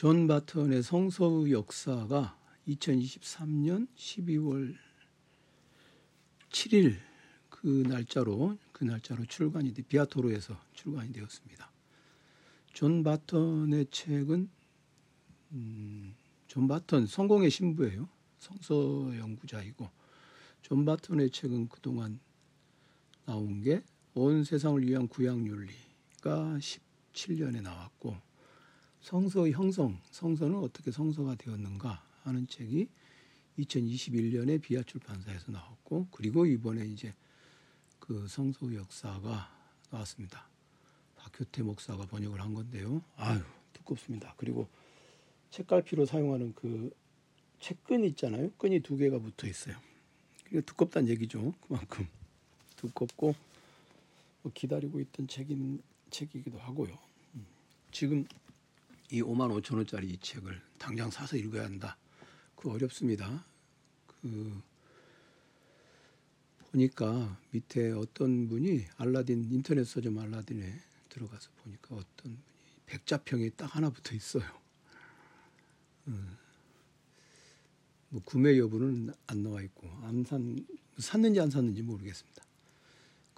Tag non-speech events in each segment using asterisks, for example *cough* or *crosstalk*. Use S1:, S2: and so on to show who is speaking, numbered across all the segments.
S1: 존 바턴의 성서의 역사가 2023년 12월 7일 그 날짜로 그 날짜로 출간이 돼 비아토르에서 출간이 되었습니다. 존 바턴의 책은 음, 존 바턴 성공회 신부예요. 성서 연구자이고 존 바턴의 책은 그동안 나온 게 온 세상을 위한 구약 윤리가 17년에 나왔고 성서의 형성, 성서는 어떻게 성서가 되었는가 하는 책이 2021년에 비아 출판사에서 나왔고 그리고 이번에 이제 그 성서 역사가 나왔습니다. 박효태 목사가 번역을 한 건데요. 아유 두껍습니다. 그리고 책갈피로 사용하는 그 책끈 있잖아요. 끈이 두 개가 붙어 있어요. 그게 두껍다는 얘기죠. 그만큼 두껍고 뭐 기다리고 있던 책인 책이기도 하고요. 음. 지금 이 5만 5천 원짜리 이 책을 당장 사서 읽어야 한다. 그 어렵습니다. 그 보니까 밑에 어떤 분이 알라딘 인터넷 서점 알라딘에 들어가서 보니까 어떤 분이 백자평이 딱 하나 붙어 있어요. 음. 뭐 구매 여부는 안 나와 있고 안산 샀는지 안 샀는지 모르겠습니다.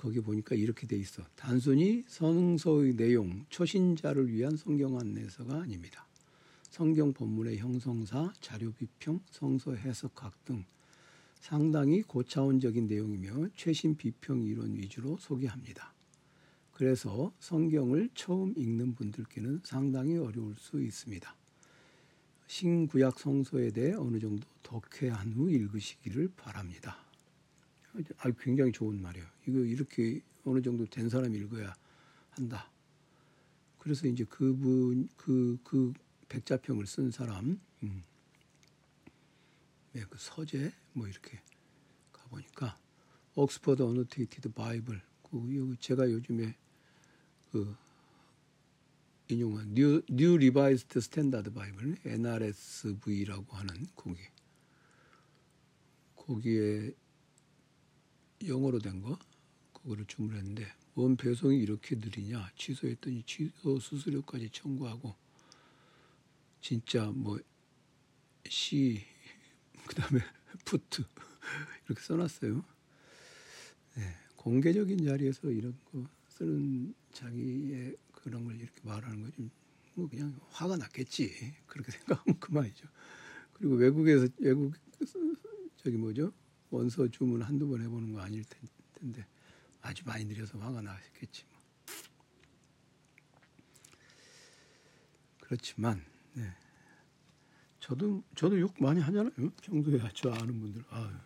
S1: 거기 보니까 이렇게 돼 있어. 단순히 성서의 내용, 초신자를 위한 성경 안내서가 아닙니다. 성경 본문의 형성사, 자료 비평, 성서 해석학 등 상당히 고차원적인 내용이며 최신 비평 이론 위주로 소개합니다. 그래서 성경을 처음 읽는 분들께는 상당히 어려울 수 있습니다. 신구약 성서에 대해 어느 정도 독해한 후 읽으시기를 바랍니다. 아, 굉장히 좋은 말이에요. 이거 이렇게 어느 정도 된 사람이 읽어야 한다. 그래서 이제 그분 그그 백자평을 쓴 사람, 음, 네, 그 서재 뭐 이렇게 가 보니까 Oxford Annotated Bible 그 제가 요즘에 그 인용한 New, New Revised Standard Bible NRSV라고 하는 거기 거기에 영어로 된 거 그거를 주문했는데 뭔 배송이 이렇게 느리냐 취소했더니 취소 수수료까지 청구하고 진짜 뭐 시 *laughs* 그다음에 푸트 *laughs* 이렇게 써놨어요. 네, 공개적인 자리에서 이런 거 쓰는 자기의 그런 걸 이렇게 말하는 거지 뭐 그냥 화가 났겠지 그렇게 *laughs* 생각하면 그만이죠. 그리고 외국에서 외국 저기 뭐죠 원서 주문 한두 번 해보는 거 아닐 텐데 아주 많이 느려서 화가 나셨겠지. 뭐. 그렇지만 네. 저도 저도 욕 많이 하잖아요. 평소에 저 아는 분들 아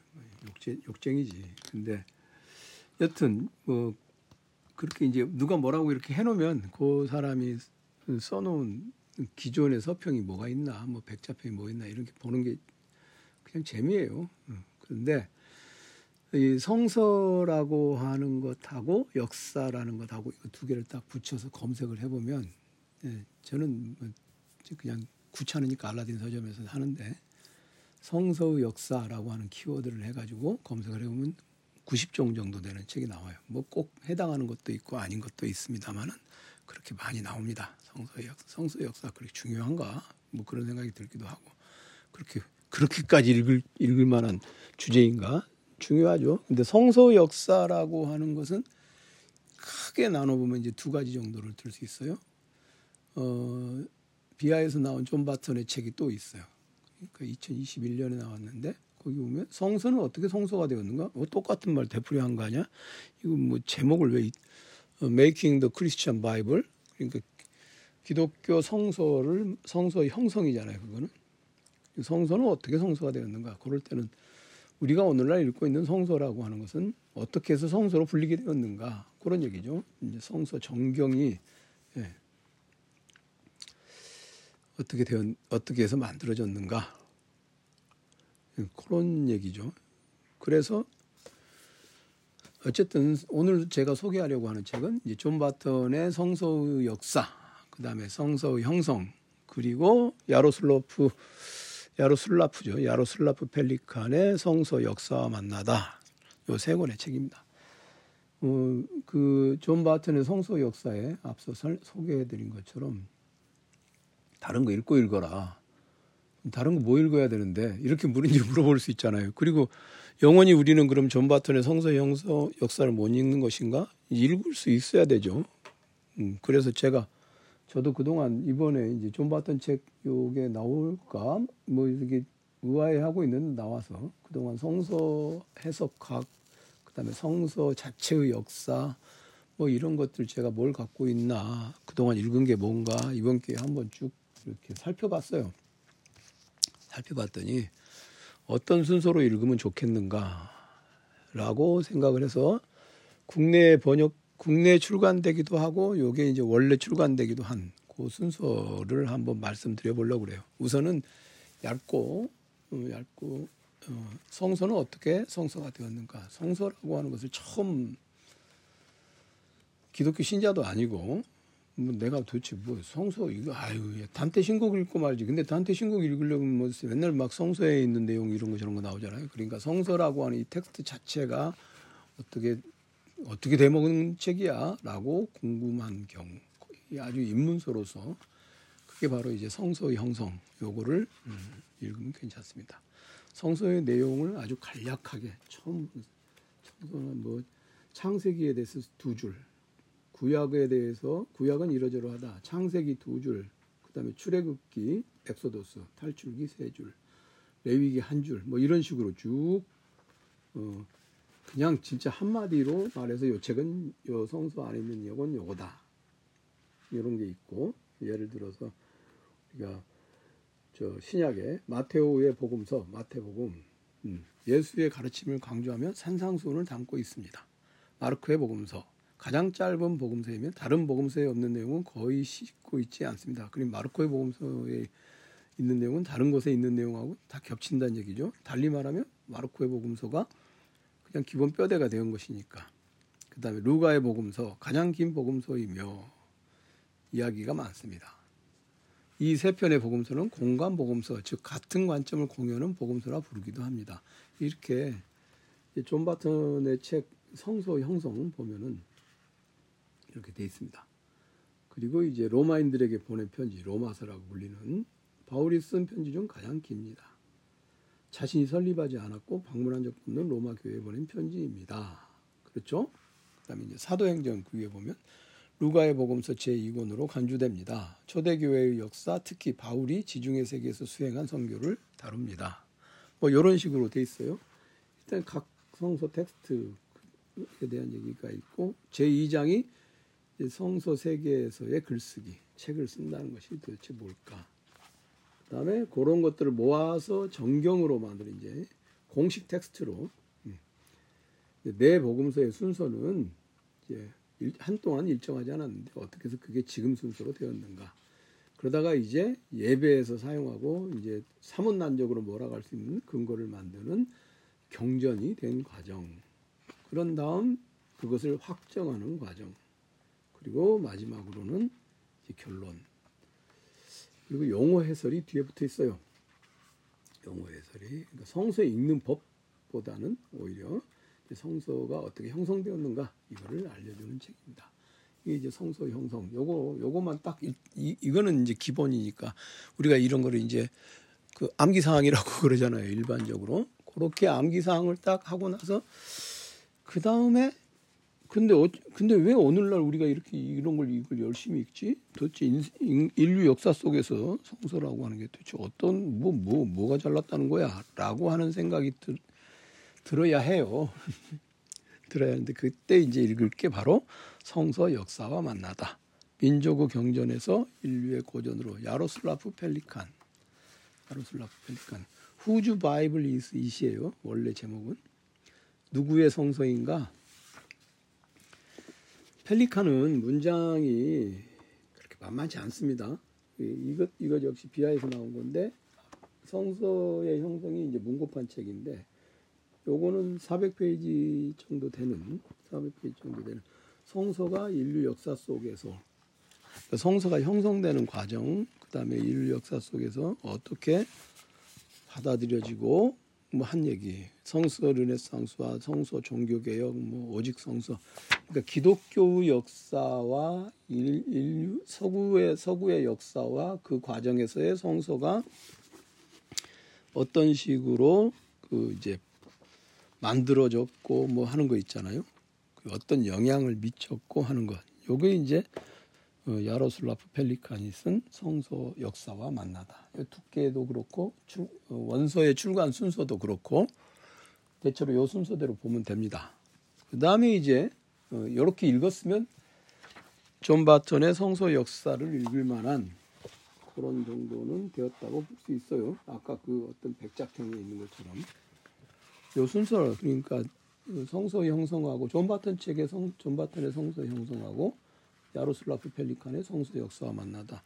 S1: 욕쟁 욕쟁이지. 근데 여튼 뭐 그렇게 이제 누가 뭐라고 이렇게 해놓으면 그 사람이 써놓은 기존의 서평이 뭐가 있나, 뭐 백자평이 뭐 있나 이렇게 보는 게 그냥 재미예요. 그런데 이 성서라고 하는 것하고 역사라는 것하고 두 개를 딱 붙여서 검색을 해보면 예, 저는 뭐 그냥 귀찮으니까 알라딘 서점에서 하는데 성서의 역사라고 하는 키워드를 해가지고 검색을 해보면 90종 정도 되는 책이 나와요. 뭐 꼭 해당하는 것도 있고 아닌 것도 있습니다만은 그렇게 많이 나옵니다. 성서 역 성서 역사 그렇게 중요한가? 뭐 그런 생각이 들기도 하고 그렇게 그렇게까지 읽을 읽을 만한 주제인가? 중요하죠. 근데 성서 역사라고 하는 것은 크게 나눠보면 이제 두 가지 정도를 들 수 있어요. 어, 비아에서 나온 존 바턴의 책이 또 있어요. 그러니까 2021년에 나왔는데 거기 보면 성서는 어떻게 성서가 되었는가? 뭐 똑같은 말 되풀이한 거 아니야? 이거 뭐 제목을 왜 어, Making the Christian Bible 그러니까 기독교 성서를 성서의 형성이잖아요. 그거는 성서는 어떻게 성서가 되었는가? 그럴 때는 우리가 오늘날 읽고 있는 성서라고 하는 것은 어떻게 해서 성서로 불리게 되었는가 그런 얘기죠. 이제 성서 정경이 예. 어떻게 되었 어떻게 해서 만들어졌는가 예, 그런 얘기죠. 그래서 어쨌든 오늘 제가 소개하려고 하는 책은 이제 존 바턴의 성서의 역사, 그 다음에 성서의 형성, 그리고 야로슬로프 야로슬라프죠. 야로슬라프 펠리칸의 성서 역사와 만나다. 요 세 권의 책입니다. 어, 그존 바튼의 성서 역사에 앞서 소개해드린 것처럼 다른 거 읽고 읽어라. 다른 거 뭐 읽어야 되는데 이렇게 물은지 물어볼 수 있잖아요. 그리고 영원히 우리는 그럼 존 바턴의 성서 형서 역사를 못 읽는 것인가? 읽을 수 있어야 되죠. 음, 그래서 제가 저도 그동안 이번에 이제 존 바턴 책 요게 나올까 뭐 이렇게 의아해하고 있는 나와서 그동안 성서 해석학 그다음에 성서 자체의 역사 뭐 이런 것들 제가 뭘 갖고 있나 그동안 읽은 게 뭔가 이번 기회에 한번 쭉 이렇게 살펴봤어요. 살펴봤더니 어떤 순서로 읽으면 좋겠는가라고 생각을 해서 국내 번역 국내 출간되기도 하고 요게 이제 원래 출간되기도 한 그 순서를 한번 말씀드려 보려고 그래요. 우선은 얇고 어, 얇고 어, 성서는 어떻게 성서가 되었는가? 성서라고 하는 것을 처음 기독교 신자도 아니고 뭐 내가 도대체 뭐 성서 이거 아유 단테 신곡 읽고 말지. 근데 단테 신곡 읽으려면 뭐 맨날 막 성서에 있는 내용 이런 거 저런 거 나오잖아요. 그러니까 성서라고 하는 이 텍스트 자체가 어떻게 어떻게 대먹은 책이야 라고 궁금한 경우 아주 입문서로서 그게 바로 이제 성서의 형성 요거를 음, 읽으면 괜찮습니다. 성서의 내용을 아주 간략하게 처음 처음 뭐 창세기에 대해서 두 줄, 구약에 대해서 구약은 이러저러하다. 창세기 두 줄, 그다음에 출애굽기, 엑소더스, 탈출기 세 줄, 레위기 한 줄, 뭐 이런 식으로 쭉 어, 그냥 진짜 한마디로 말해서 요 책은 요 성서 안에 있는 요건 요거다. 이런 게 있고 예를 들어서 우리가 저 신약의 마테오의 복음서 마태복음 음, 예수의 가르침을 강조하며 산상수훈을 담고 있습니다. 마르크의 복음서 가장 짧은 복음서이면 다른 복음서에 없는 내용은 거의 싣고 있지 않습니다. 그리고 마르코의 복음서에 있는 내용은 다른 곳에 있는 내용하고 다 겹친다는 얘기죠. 달리 말하면 마르코의 복음서가 그냥 기본 뼈대가 되는 것이니까. 그 다음에 루가의 복음서 가장 긴 복음서이며 이야기가 많습니다. 이 세 편의 복음서는 공관 복음서, 즉 같은 관점을 공유하는 복음서라 부르기도 합니다. 이렇게 존 바턴의 책 성서 형성 보면은 이렇게 돼 있습니다. 그리고 이제 로마인들에게 보낸 편지, 로마서라고 불리는 바울이 쓴 편지 중 가장 깁니다. 자신이 설립하지 않았고 방문한 적도 없는 로마 교회에 보낸 편지입니다. 그렇죠? 그다음에 이제 사도행전 9에 보면 루가의 복음서 제2권으로 간주됩니다. 초대교회의 역사, 특히 바울이 지중해 세계에서 수행한 선교를 다룹니다. 뭐 이런 식으로 돼 있어요. 일단 각 성서 텍스트에 대한 얘기가 있고 제2장이 성서 세계에서의 글쓰기, 책을 쓴다는 것이 도대체 뭘까? 그다음에 그런 것들을 모아서 정경으로 만든 이제 공식 텍스트로 음. 내 복음서의 순서는 이제 한동안 일정하지 않았는데 어떻게 해서 그게 지금 순서로 되었는가? 그러다가 이제 예배에서 사용하고 이제 사문난적으로 몰아갈 수 있는 근거를 만드는 경전이 된 과정. 그런 다음 그것을 확정하는 과정. 그리고 마지막으로는 결론. 그리고 용어 해설이 뒤에 붙어 있어요. 용어 해설이 그러니까 성서 읽는 법보다는 오히려 성서가 어떻게 형성되었는가 이거를 알려주는 책입니다. 이게 이제 성서 형성. 요거 요거만 딱 이, 이 이거는 이제 기본이니까 우리가 이런 거를 이제 그 암기 사항이라고 *laughs* 그러잖아요. 일반적으로 그렇게 암기 사항을 딱 하고 나서 그 다음에 근데 어, 근데 왜 오늘날 우리가 이렇게 이런 걸 이걸 열심히 읽지? 도대체 인, 인류 역사 속에서 성서라고 하는 게 도대체 어떤 뭐뭐 뭐, 뭐가 잘났다는 거야라고 하는 생각이 들, 들어야 해요. *laughs* 들어야 하는데 그때 이제 읽을 게 바로 성서 역사와 만나다. 민족의 경전에서 인류의 고전으로 야로슬라프 펠리칸. 야로슬라프 펠리칸. Whose Bible Is It예요. 원래 제목은 누구의 성서인가? 펠리칸은 문장이 그렇게 만만치 않습니다. 이것 이것 역시 비하에서 나온 건데 성서의 형성이 이제 문고판 책인데 요거는 400페이지 정도 되는 400페이지 정도 되는 성서가 인류 역사 속에서 그러니까 성서가 형성되는 과정 그다음에 인류 역사 속에서 어떻게 받아들여지고 뭐 한 얘기 성서 르네상스와 성서 종교 개혁 뭐 오직 성서 그러니까 기독교 역사와 인류 서구의 서구의 역사와 그 과정에서의 성서가 어떤 식으로 그 이제 만들어졌고 뭐 하는 거 있잖아요. 그 어떤 영향을 미쳤고 하는 것. 요게 이제 어, 야로슬라프 펠리칸이 쓴 성서 역사와 만나다. 두께도 그렇고 출, 어, 원서의 출간 순서도 그렇고 대체로 요 순서대로 보면 됩니다. 그 다음에 이제 어, 이렇게 읽었으면 존 바턴의 성서 역사를 읽을 만한 그런 정도는 되었다고 볼 수 있어요. 아까 그 어떤 백자평에 있는 것처럼 요 순서 그러니까 성서 형성하고 존 바턴 책의 성, 존 바턴의 성서 형성하고 야로슬라프 펠리칸의 성서 역사와 만나다.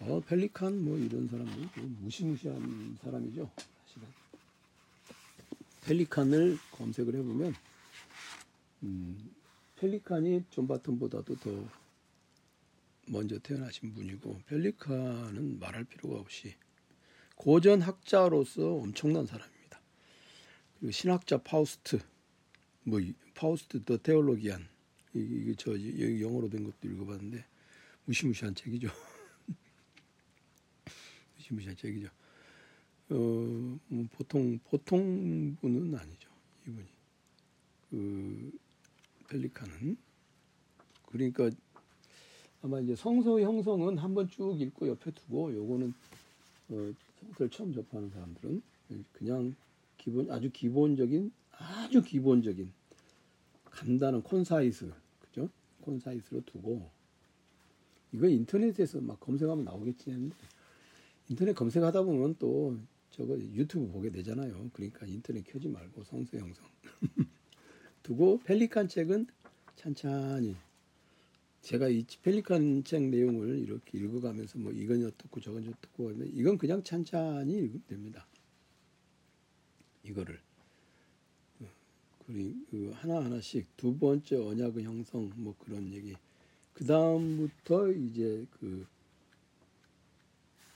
S1: 어, 펠리칸 뭐 이런 사람은 뭐 무시무시한 사람이죠. 사실은. 펠리칸을 검색을 해보면 음, 펠리칸이 존 바튼보다도 더 먼저 태어나신 분이고 펠리칸은 말할 필요가 없이 고전 학자로서 엄청난 사람입니다. 그리고 신학자 파우스트, 뭐 Faust the Theologian 이게 저 영어로 된 것도 읽어봤는데 무시무시한 책이죠. *laughs* 무시무시한 책이죠. 어, 뭐 보통 보통 분은 아니죠. 이분이 그 펠리칸은 그러니까 아마 이제 성서 형성은 한번 쭉 읽고 옆에 두고 요거는 어, 성서를 처음 접하는 사람들은 그냥 기본 아주 기본적인 아주 기본적인 간단한 콘사이스 그죠? 콘 사이스로 두고 이거 인터넷에서 막 검색하면 나오겠지 했는데 인터넷 검색하다 보면 또 저거 유튜브 보게 되잖아요. 그러니까 인터넷 켜지 말고 성서 형성 *laughs* 두고 펠리칸 책은 찬찬히 제가 이 펠리칸 책 내용을 이렇게 읽어가면서 뭐 이건 어떻고 저건 어떻고 하면 이건 그냥 찬찬히 읽으면 됩니다. 이거를 그 하나 하나씩 두 번째 언약의 형성 뭐 그런 얘기. 그 다음부터 이제 그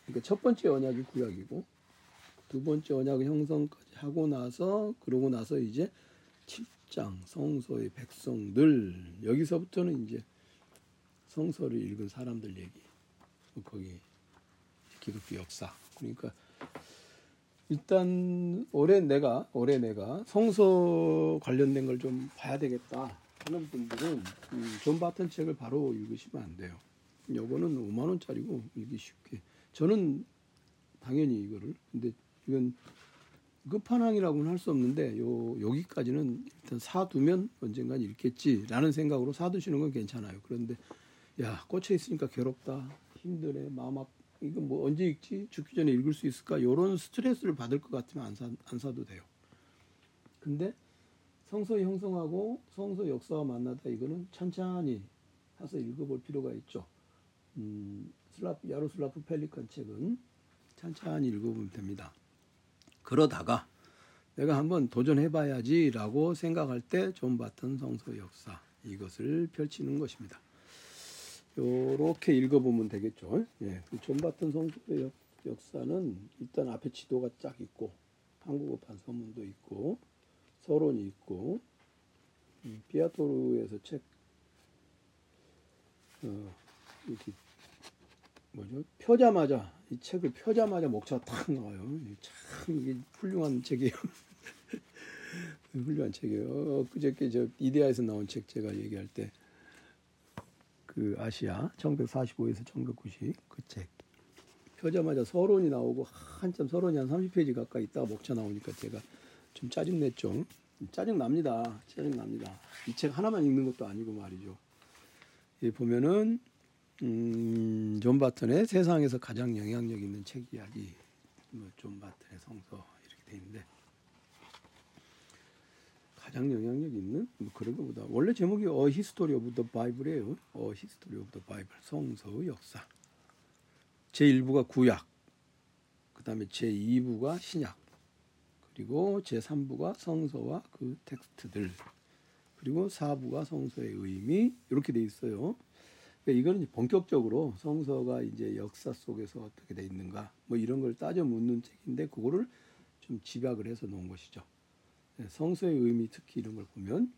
S1: 그러니까 첫 번째 언약이 구약이고 두 번째 언약의 형성까지 하고 나서 그러고 나서 이제 7장 성서의 백성들. 여기서부터는 이제 성서를 읽은 사람들 얘기. 거기 기독교 역사. 그러니까 일단 올해 내가 올해 내가 성서 관련된 걸 좀 봐야 되겠다 하는 분들은 존 바튼 책을 바로 읽으시면 안 돼요. 요거는 5만 원짜리고 읽기 쉽게 저는 당연히 이거를 근데 이건 끝판왕이라고는 할 수 없는데 요 여기까지는 일단 사두면 언젠간 읽겠지라는 생각으로 사두시는 건 괜찮아요. 그런데 야 꽂혀 있으니까 괴롭다, 힘드네, 마음 아프. 이거 뭐 언제 읽지? 죽기 전에 읽을 수 있을까? 이런 스트레스를 받을 것 같으면 안, 사, 안 사도 돼요. 근데 성서 형성하고 성서 역사와 만나다 이거는 천천히 해서 읽어볼 필요가 있죠. 음, 슬라프, 야로슬라프 펠리칸 책은 천천히 읽어보면 됩니다. 그러다가 내가 한번 도전해봐야지라고 생각할 때존 바튼 성서 역사 이것을 펼치는 것입니다. 이렇게 읽어보면 되겠죠. 예, 존 바튼 성서의 역사는 일단 앞에 지도가 쫙 있고 한국어판 서문도 있고 서론이 있고 음, 비아토르에서 책 어, 이렇게 뭐죠? 펴자마자 이 책을 펴자마자 목차가 탁 나와요. 참 이게 훌륭한 책이에요. *laughs* 훌륭한 책이에요. 그저께 저 이데아에서 나온 책 제가 얘기할 때 그 아시아 1945에서 1990 그 책 펴자마자 서론이 나오고 한참 서론이 한 30페이지 가까이 있다가 목차 나오니까 제가 좀 짜증 냈죠. 짜증 납니다. 짜증 납니다. 이 책 하나만 읽는 것도 아니고 말이죠. 이 보면은 음, 존 바튼의 세상에서 가장 영향력 있는 책 이야기, 뭐 존 바튼의 성서 이렇게 돼 있는데 가장 영향력 있는 뭐 그런 것보다 원래 제목이 A History of the Bible이에요. A History of the Bible 성서의 역사. 제 1부가 구약, 그 다음에 제 2부가 신약, 그리고 제 3부가 성서와 그 텍스트들, 그리고 4부가 성서의 의미 이렇게 돼 있어요. 그러니까 이거는 본격적으로 성서가 이제 역사 속에서 어떻게 돼 있는가 뭐 이런 걸 따져 묻는 책인데 그거를 좀 집약을 해서 놓은 것이죠. 네, 성서의 의미 특히 이런 걸 보면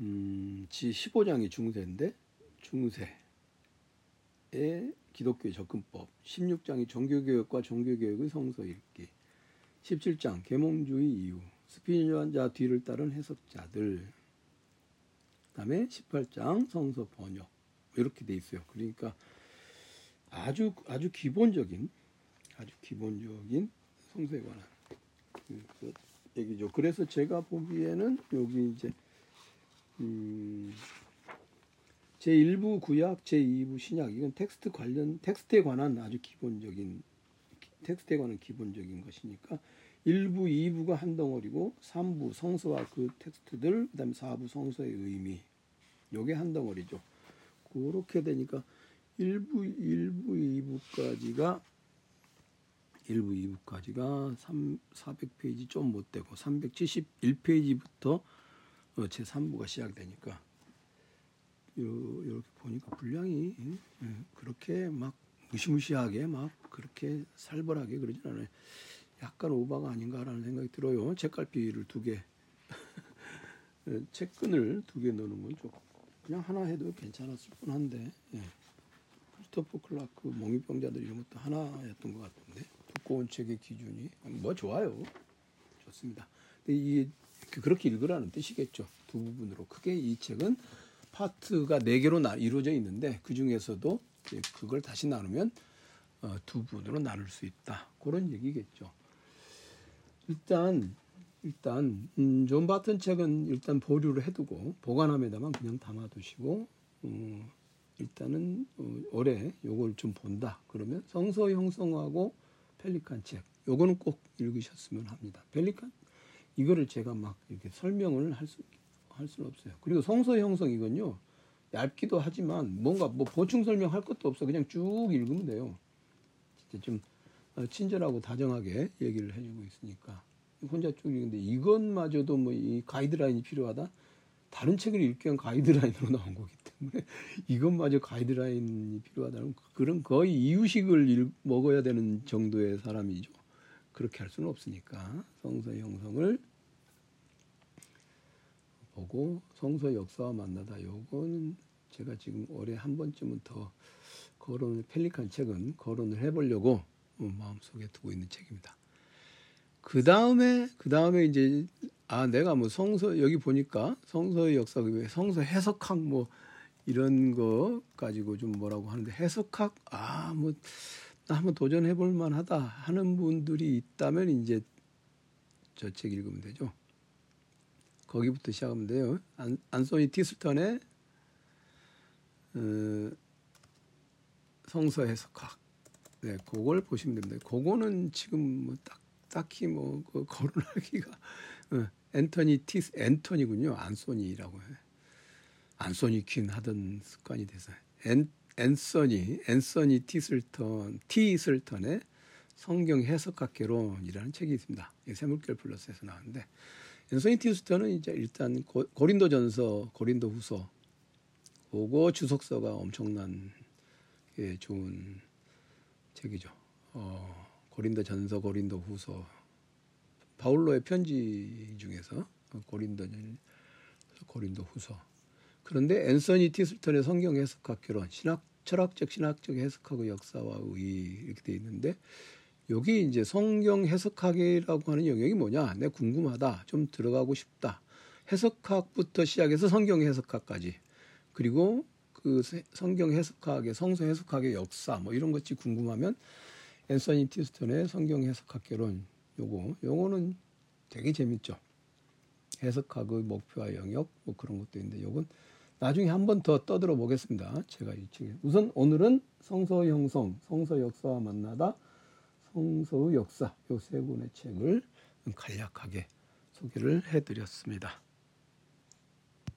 S1: 음, 지 15장이 중세인데 중세의 기독교의 접근법 16장이 종교개혁과 종교개혁의 성서 읽기 17장 계몽주의 이유 스피노자 뒤를 따른 해석자들 그다음에 18장 성서 번역 이렇게 돼 있어요. 그러니까 아주 아주 기본적인 아주 기본적인 성서에 관한 그 얘기죠. 그래서 제가 보기에는 여기 이제 음, 제 1부 구약, 제 2부 신약 이건 텍스트 관련 텍스트에 관한 아주 기본적인 텍스트에 관한 기본적인 것이니까 1부, 2부가 한 덩어리고 3부 성서와 그 텍스트들 그다음에 4부 성서의 의미 요게 한 덩어리죠. 그렇게 되니까 1부, 1부, 2부까지가 1부, 2부까지가 3, 400페이지 좀 못 되고 371페이지부터 어, 제 3부가 시작되니까 요, 이렇게 보니까 분량이 예, 그렇게 막 무시무시하게 막 그렇게 살벌하게 그러진 않아요. 약간 오바가 아닌가라는 생각이 들어요. 책갈피를 두 개, *laughs* 예, 책끈을 두 개 넣는 건좀 그냥 하나 해도 괜찮았을 뿐한데 예. 크리스토퍼 클라크 몽유병자들 이런 것도 하나였던 것 같은데 두꺼운 책의 기준이 뭐 좋아요. 좋습니다. 근데 이게 그렇게 읽으라는 뜻이겠죠. 두 부분으로 크게 이 책은 파트가 네 개로 나, 이루어져 있는데 그 중에서도 그걸 다시 나누면 어, 두 부분으로 나눌 수 있다. 그런 얘기겠죠. 일단 일단 음, 존 바튼 책은 일단 보류를 해두고 보관함에다만 그냥 담아두시고 음, 일단은 어, 올해 요걸 좀 본다. 그러면 성서 형성하고 펠리칸 책 요거는 꼭 읽으셨으면 합니다. 펠리칸 이거를 제가 막 이렇게 설명을 할 수 할 수는 없어요. 그리고 성서 형성 이건요 얇기도 하지만 뭔가 뭐 보충 설명할 것도 없어 그냥 쭉 읽으면 돼요. 진짜 좀 어, 친절하고 다정하게 얘기를 해주고 있으니까 혼자 쭉 읽는데 이것마저도 뭐 이 가이드라인이 필요하다. 다른 책을 읽기 위한 가이드라인으로 *laughs* 나온 거기 때문에 이것마저 가이드라인이 필요하다는 그런 거의 이유식을 읽, 먹어야 되는 정도의 사람이죠. 그렇게 할 수는 없으니까 성서 형성을 보고 성서 역사와 만나다 요거는 제가 지금 올해 한 번쯤은 더 거론을 펠리칸 책은 거론을 해보려고 마음속에 두고 있는 책입니다. 그 다음에 그 다음에 이제 아 내가 뭐 성서 여기 보니까 성서의 역사 성서 해석학 뭐 이런 거 가지고 좀 뭐라고 하는데 해석학 아뭐 한번 도전해 볼 만하다 하는 분들이 있다면 이제 저 책 읽으면 되죠. 거기부터 시작하면 돼요. 안, 안소니 티스턴의 어, 성서 해석학. 네, 그걸 보시면 됩니다. 그거는 지금 뭐 딱, 딱히 뭐, 그 거론하기가, 어, 앤토니 티스, 앤토니군요. 안소니라고 해. 안소니 퀸 하던 습관이 돼서. 앤, 앤서니, 앤서니 티슬턴, 티슬턴의 성경 해석학 개론이라는 책이 있습니다. 새물결플러스에서 나왔는데, 앤서니 티슬턴은 이제 일단 고, 고린도전서, 고린도후서, 그거 주석서가 엄청난 예, 좋은 책이죠. 어, 고린도전서, 고린도후서, 바울로의 편지 중에서 고린도전, 고린도 후서 그런데 앤서니 티슬턴의 성경 해석학 결론, 신학, 철학적, 신학적 해석하고 역사와 의 이렇게 돼 있는데 여기 이제 성경 해석학이라고 하는 영역이 뭐냐? 내 궁금하다. 좀 들어가고 싶다. 해석학부터 시작해서 성경 해석학까지. 그리고 그 성경 해석학의 성서 해석학의 역사 뭐 이런 것이 궁금하면 앤서니 티스턴의 성경 해석학 결론 요거 요거는 되게 재밌죠. 해석학의 목표와 영역 뭐 그런 것도 있는데 요건 나중에 한 번 더 떠들어 보겠습니다. 제가 이 책에 우선 오늘은 성서 형성, 성서 역사와 만나다, 성서의 역사 요 세 권의 책을 간략하게 소개를 해드렸습니다.